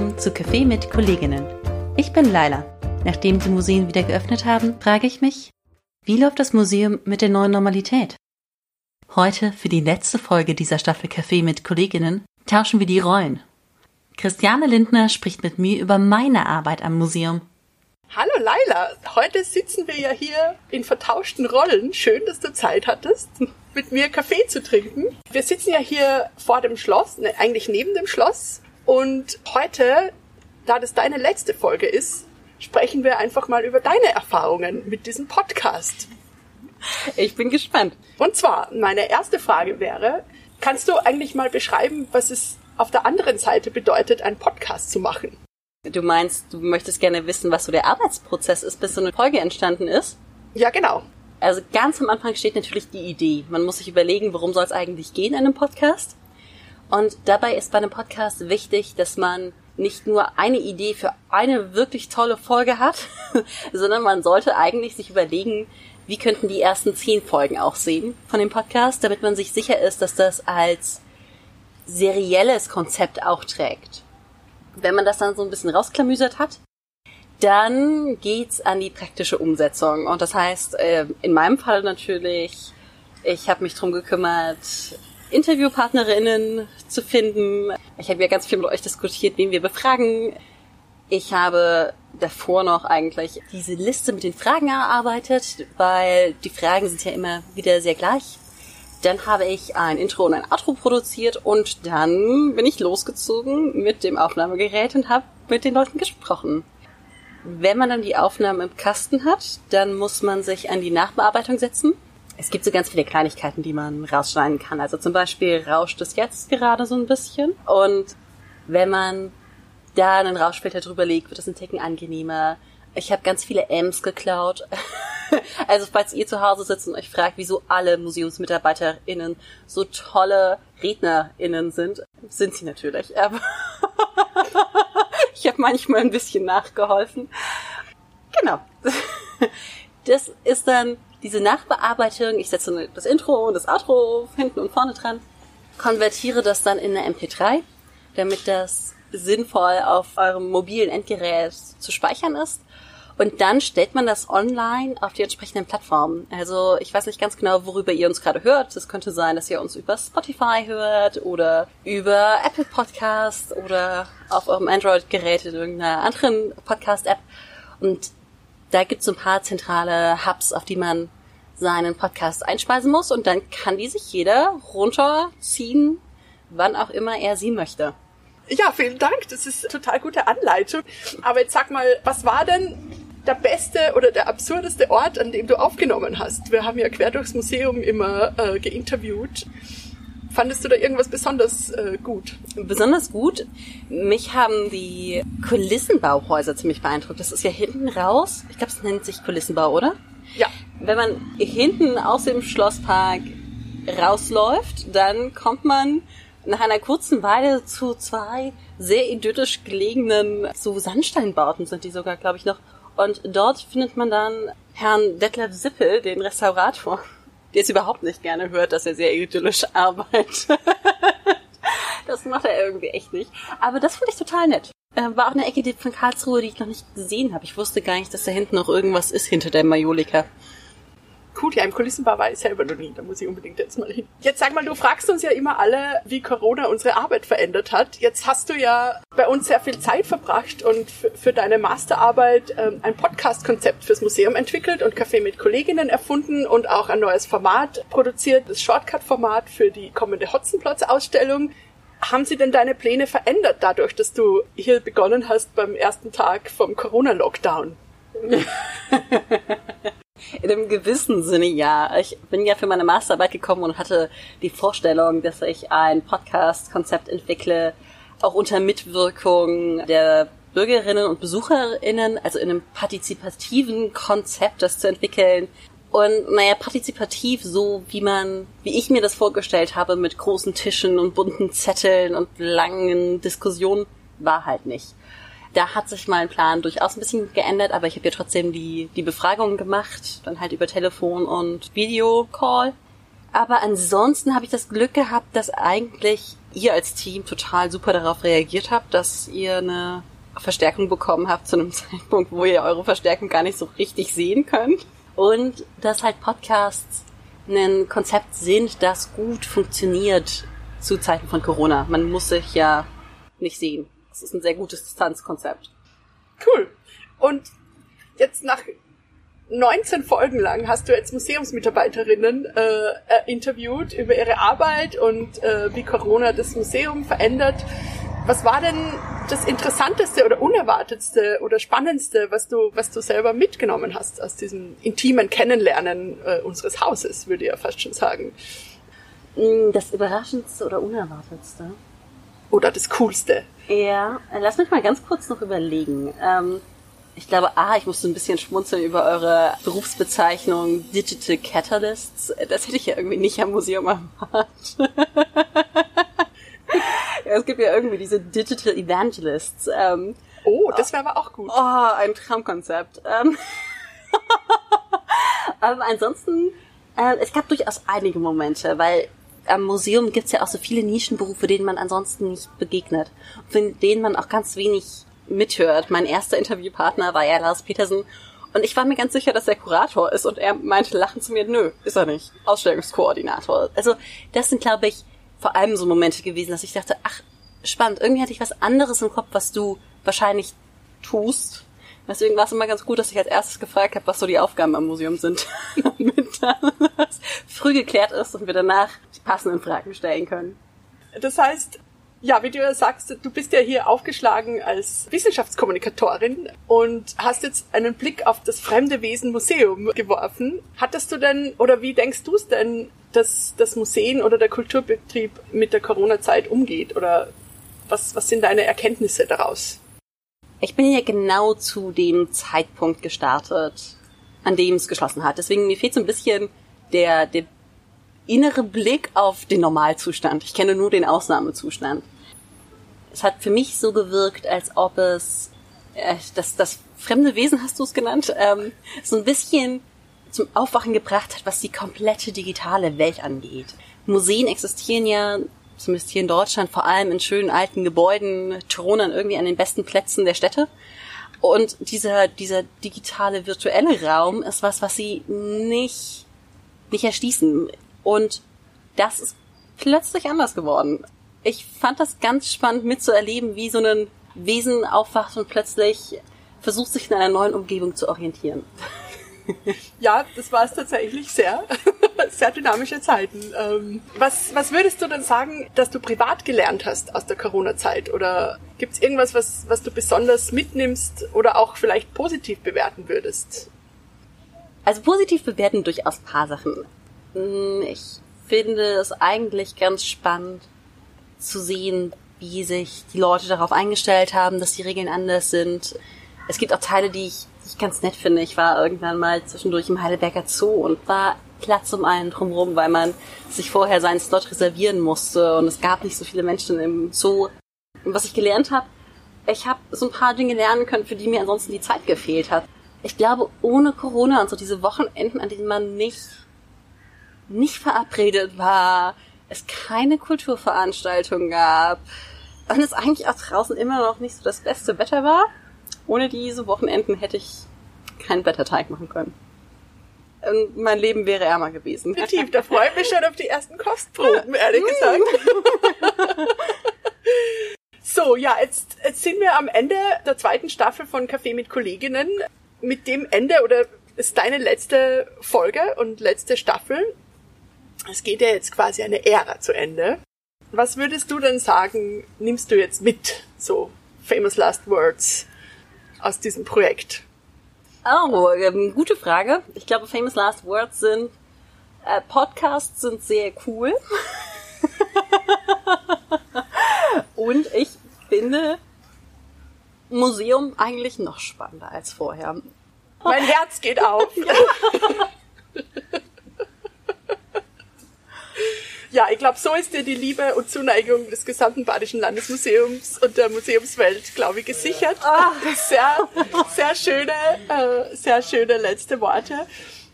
willkommen zu Café mit Kolleginnen. Ich bin Laila. Nachdem die Museen wieder geöffnet haben, frage ich mich, wie läuft das Museum mit der neuen Normalität? Heute, für die letzte Folge dieser Staffel Café mit Kolleginnen, tauschen wir die Rollen. Christiane Lindner spricht mit mir über meine Arbeit am Museum. Hallo Laila, heute sitzen wir ja hier in vertauschten Rollen. Schön, dass du Zeit hattest, mit mir Kaffee zu trinken. Wir sitzen ja hier vor dem Schloss, ne, eigentlich neben dem Schloss. Und heute, da das deine letzte Folge ist, sprechen wir einfach mal über deine Erfahrungen mit diesem Podcast. Ich bin gespannt. Und zwar, meine erste Frage wäre, kannst du eigentlich mal beschreiben, was es auf der anderen Seite bedeutet, einen Podcast zu machen? Du meinst, du möchtest gerne wissen, was so der Arbeitsprozess ist, bis so eine Folge entstanden ist? Ja, genau. Also ganz am Anfang steht natürlich die Idee. Man muss sich überlegen, worum soll es eigentlich gehen in einem Podcast? Und dabei ist bei einem Podcast wichtig, dass man nicht nur eine Idee für eine wirklich tolle Folge hat, sondern man sollte eigentlich sich überlegen, wie könnten die ersten zehn Folgen aussehen von dem Podcast, damit man sich sicher ist, dass das als serielles Konzept auch trägt. Wenn man das dann so ein bisschen rausklamüsert hat, dann geht's an die praktische Umsetzung. Und das heißt, äh, in meinem Fall natürlich, ich habe mich drum gekümmert, Interviewpartnerinnen zu finden. Ich habe ja ganz viel mit euch diskutiert, wen wir befragen. Ich habe davor noch eigentlich diese Liste mit den Fragen erarbeitet, weil die Fragen sind ja immer wieder sehr gleich. Dann habe ich ein Intro und ein Outro produziert und dann bin ich losgezogen mit dem Aufnahmegerät und habe mit den Leuten gesprochen. Wenn man dann die Aufnahmen im Kasten hat, dann muss man sich an die Nachbearbeitung setzen. Es gibt so ganz viele Kleinigkeiten, die man rausschneiden kann. Also zum Beispiel rauscht es jetzt gerade so ein bisschen. Und wenn man da einen Rauschfilter drüber legt, wird es ein Ticken angenehmer. Ich habe ganz viele M's geklaut. also falls ihr zu Hause sitzt und euch fragt, wieso alle MuseumsmitarbeiterInnen so tolle RednerInnen sind, sind sie natürlich. Aber ich habe manchmal ein bisschen nachgeholfen. Genau. Das ist dann diese Nachbearbeitung. Ich setze das Intro und das Outro hinten und vorne dran, konvertiere das dann in eine MP3, damit das sinnvoll auf eurem mobilen Endgerät zu speichern ist. Und dann stellt man das online auf die entsprechenden Plattformen. Also ich weiß nicht ganz genau, worüber ihr uns gerade hört. Es könnte sein, dass ihr uns über Spotify hört oder über Apple Podcast oder auf eurem Android-Gerät in irgendeiner anderen Podcast-App. Und da gibt es so ein paar zentrale Hubs, auf die man seinen Podcast einspeisen muss und dann kann die sich jeder runterziehen, wann auch immer er sie möchte. Ja, vielen Dank. Das ist total gute Anleitung. Aber jetzt sag mal, was war denn der beste oder der absurdeste Ort, an dem du aufgenommen hast? Wir haben ja quer durchs Museum immer äh, geinterviewt. Fandest du da irgendwas besonders äh, gut? Besonders gut? Mich haben die Kulissenbauhäuser ziemlich beeindruckt. Das ist ja hinten raus. Ich glaube, es nennt sich Kulissenbau, oder? Ja. Wenn man hinten aus dem Schlosspark rausläuft, dann kommt man nach einer kurzen Weile zu zwei sehr idyllisch gelegenen, so Sandsteinbauten sind die sogar, glaube ich, noch. Und dort findet man dann Herrn Detlef Sippel, den Restaurator, der es überhaupt nicht gerne hört, dass er sehr idyllisch arbeitet. das macht er irgendwie echt nicht. Aber das fand ich total nett. Äh, war auch eine Ecke von Karlsruhe, die ich noch nicht gesehen habe. Ich wusste gar nicht, dass da hinten noch irgendwas ist hinter der Majolika. Cool, ja, im Kulissenbau war ich selber noch nie. Da muss ich unbedingt jetzt mal hin. Jetzt sag mal, du fragst uns ja immer alle, wie Corona unsere Arbeit verändert hat. Jetzt hast du ja bei uns sehr viel Zeit verbracht und für deine Masterarbeit ähm, ein Podcast-Konzept fürs Museum entwickelt und Café mit Kolleginnen erfunden und auch ein neues Format produziert, das Shortcut-Format für die kommende Hotzenplotz-Ausstellung. Haben sie denn deine Pläne verändert dadurch, dass du hier begonnen hast beim ersten Tag vom Corona-Lockdown? In einem gewissen Sinne ja. Ich bin ja für meine Masterarbeit gekommen und hatte die Vorstellung, dass ich ein Podcast-Konzept entwickle, auch unter Mitwirkung der Bürgerinnen und Besucherinnen, also in einem partizipativen Konzept, das zu entwickeln. Und naja, partizipativ, so wie man, wie ich mir das vorgestellt habe, mit großen Tischen und bunten Zetteln und langen Diskussionen, war halt nicht. Da hat sich mein Plan durchaus ein bisschen geändert, aber ich habe ja trotzdem die, die Befragungen gemacht, dann halt über Telefon und Videocall. Aber ansonsten habe ich das Glück gehabt, dass eigentlich ihr als Team total super darauf reagiert habt, dass ihr eine Verstärkung bekommen habt zu einem Zeitpunkt, wo ihr eure Verstärkung gar nicht so richtig sehen könnt. Und dass halt Podcasts ein Konzept sind, das gut funktioniert zu Zeiten von Corona. Man muss sich ja nicht sehen. Das ist ein sehr gutes Distanzkonzept. Cool. Und jetzt nach 19 Folgen lang hast du jetzt Museumsmitarbeiterinnen äh, interviewt über ihre Arbeit und äh, wie Corona das Museum verändert. Was war denn das Interessanteste oder Unerwartetste oder Spannendste, was du, was du selber mitgenommen hast aus diesem intimen Kennenlernen äh, unseres Hauses, würde ich ja fast schon sagen? Mm, das Überraschendste oder Unerwartetste? Oder das Coolste? Ja, lass mich mal ganz kurz noch überlegen. Ähm, ich glaube, ah, ich musste ein bisschen schmunzeln über eure Berufsbezeichnung Digital Catalysts. Das hätte ich ja irgendwie nicht am Museum erwartet. ja, es gibt ja irgendwie diese Digital Evangelists. Ähm, oh, das wäre aber auch gut. Oh, ein Traumkonzept. Ähm, aber ansonsten, äh, es gab durchaus einige Momente, weil am Museum gibt's ja auch so viele Nischenberufe, denen man ansonsten nicht begegnet. Von denen man auch ganz wenig mithört. Mein erster Interviewpartner war ja Lars Petersen und ich war mir ganz sicher, dass er Kurator ist und er meinte lachen zu mir, nö, ist er nicht. Ausstellungskoordinator. Also das sind, glaube ich, vor allem so Momente gewesen, dass ich dachte, ach, spannend, irgendwie hatte ich was anderes im Kopf, was du wahrscheinlich tust. Deswegen war es immer ganz gut, dass ich als erstes gefragt habe, was so die Aufgaben am Museum sind, damit das früh geklärt ist und wir danach die passenden Fragen stellen können. Das heißt, ja, wie du ja sagst, du bist ja hier aufgeschlagen als Wissenschaftskommunikatorin und hast jetzt einen Blick auf das Fremde Wesen Museum geworfen. Hattest du denn, oder wie denkst du es denn, dass das Museen oder der Kulturbetrieb mit der Corona-Zeit umgeht? Oder was, was sind deine Erkenntnisse daraus? Ich bin ja genau zu dem Zeitpunkt gestartet, an dem es geschlossen hat. Deswegen mir fehlt so ein bisschen der, der innere Blick auf den Normalzustand. Ich kenne nur den Ausnahmezustand. Es hat für mich so gewirkt, als ob es äh, das, das fremde Wesen hast du es genannt, ähm, so ein bisschen zum Aufwachen gebracht hat, was die komplette digitale Welt angeht. Museen existieren ja, zumindest hier in Deutschland, vor allem in schönen alten Gebäuden, thronen irgendwie an den besten Plätzen der Städte. Und dieser, dieser digitale virtuelle Raum ist was, was sie nicht, nicht erschließen. Und das ist plötzlich anders geworden. Ich fand das ganz spannend mitzuerleben, wie so ein Wesen aufwacht und plötzlich versucht, sich in einer neuen Umgebung zu orientieren. Ja, das war es tatsächlich sehr, sehr dynamische Zeiten. Ähm, was, was würdest du denn sagen, dass du privat gelernt hast aus der Corona-Zeit? Oder gibt es irgendwas, was, was du besonders mitnimmst oder auch vielleicht positiv bewerten würdest? Also positiv bewerten durchaus ein paar Sachen. Hm, ich finde es eigentlich ganz spannend zu sehen, wie sich die Leute darauf eingestellt haben, dass die Regeln anders sind. Es gibt auch Teile, die ich, die ich ganz nett finde. Ich war irgendwann mal zwischendurch im Heidelberger Zoo und war Platz um einen drumherum, weil man sich vorher seinen Slot reservieren musste und es gab nicht so viele Menschen im Zoo. Und was ich gelernt habe, ich habe so ein paar Dinge lernen können, für die mir ansonsten die Zeit gefehlt hat. Ich glaube, ohne Corona und so diese Wochenenden, an denen man nicht nicht verabredet war, es keine Kulturveranstaltung gab und es eigentlich auch draußen immer noch nicht so das beste Wetter war. Ohne diese Wochenenden hätte ich keinen Wetterteig machen können. Und mein Leben wäre ärmer gewesen. Definitiv, da freue ich mich schon auf die ersten Kostproben, ehrlich gesagt. so, ja, jetzt, jetzt sind wir am Ende der zweiten Staffel von Café mit Kolleginnen. Mit dem Ende oder ist deine letzte Folge und letzte Staffel es geht ja jetzt quasi eine Ära zu Ende. Was würdest du denn sagen, nimmst du jetzt mit, so famous last words aus diesem Projekt? Oh, ähm, gute Frage. Ich glaube, famous last words sind, äh, Podcasts sind sehr cool. Und ich finde Museum eigentlich noch spannender als vorher. Mein Herz geht auf. Ja, ich glaube, so ist dir die Liebe und Zuneigung des gesamten Badischen Landesmuseums und der Museumswelt, glaube ich, gesichert. Ah. Sehr, sehr schöne, äh, sehr schöne letzte Worte.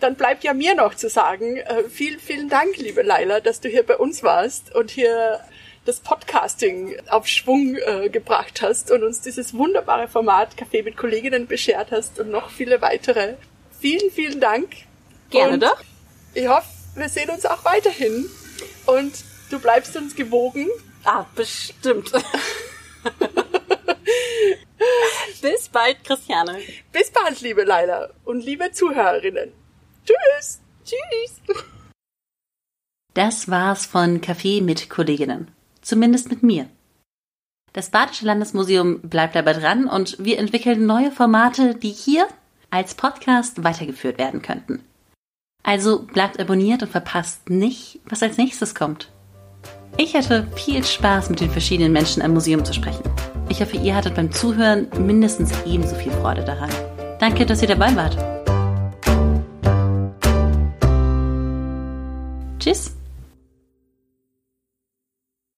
dann bleibt ja mir noch zu sagen, äh, vielen, vielen Dank, liebe Laila, dass du hier bei uns warst und hier das Podcasting auf Schwung äh, gebracht hast und uns dieses wunderbare Format Café mit Kolleginnen beschert hast und noch viele weitere. Vielen, vielen Dank. Gerne und doch. Ich hoffe, wir sehen uns auch weiterhin und du bleibst uns gewogen. Ah, bestimmt. Bis bald, Christiane. Bis bald, liebe Leila und liebe Zuhörerinnen. Tschüss. Tschüss. Das war's von Café mit Kolleginnen. Zumindest mit mir. Das Badische Landesmuseum bleibt dabei dran und wir entwickeln neue Formate, die hier als Podcast weitergeführt werden könnten. Also bleibt abonniert und verpasst nicht, was als nächstes kommt. Ich hatte viel Spaß, mit den verschiedenen Menschen am Museum zu sprechen. Ich hoffe, ihr hattet beim Zuhören mindestens ebenso viel Freude daran. Danke, dass ihr dabei wart. Tschüss.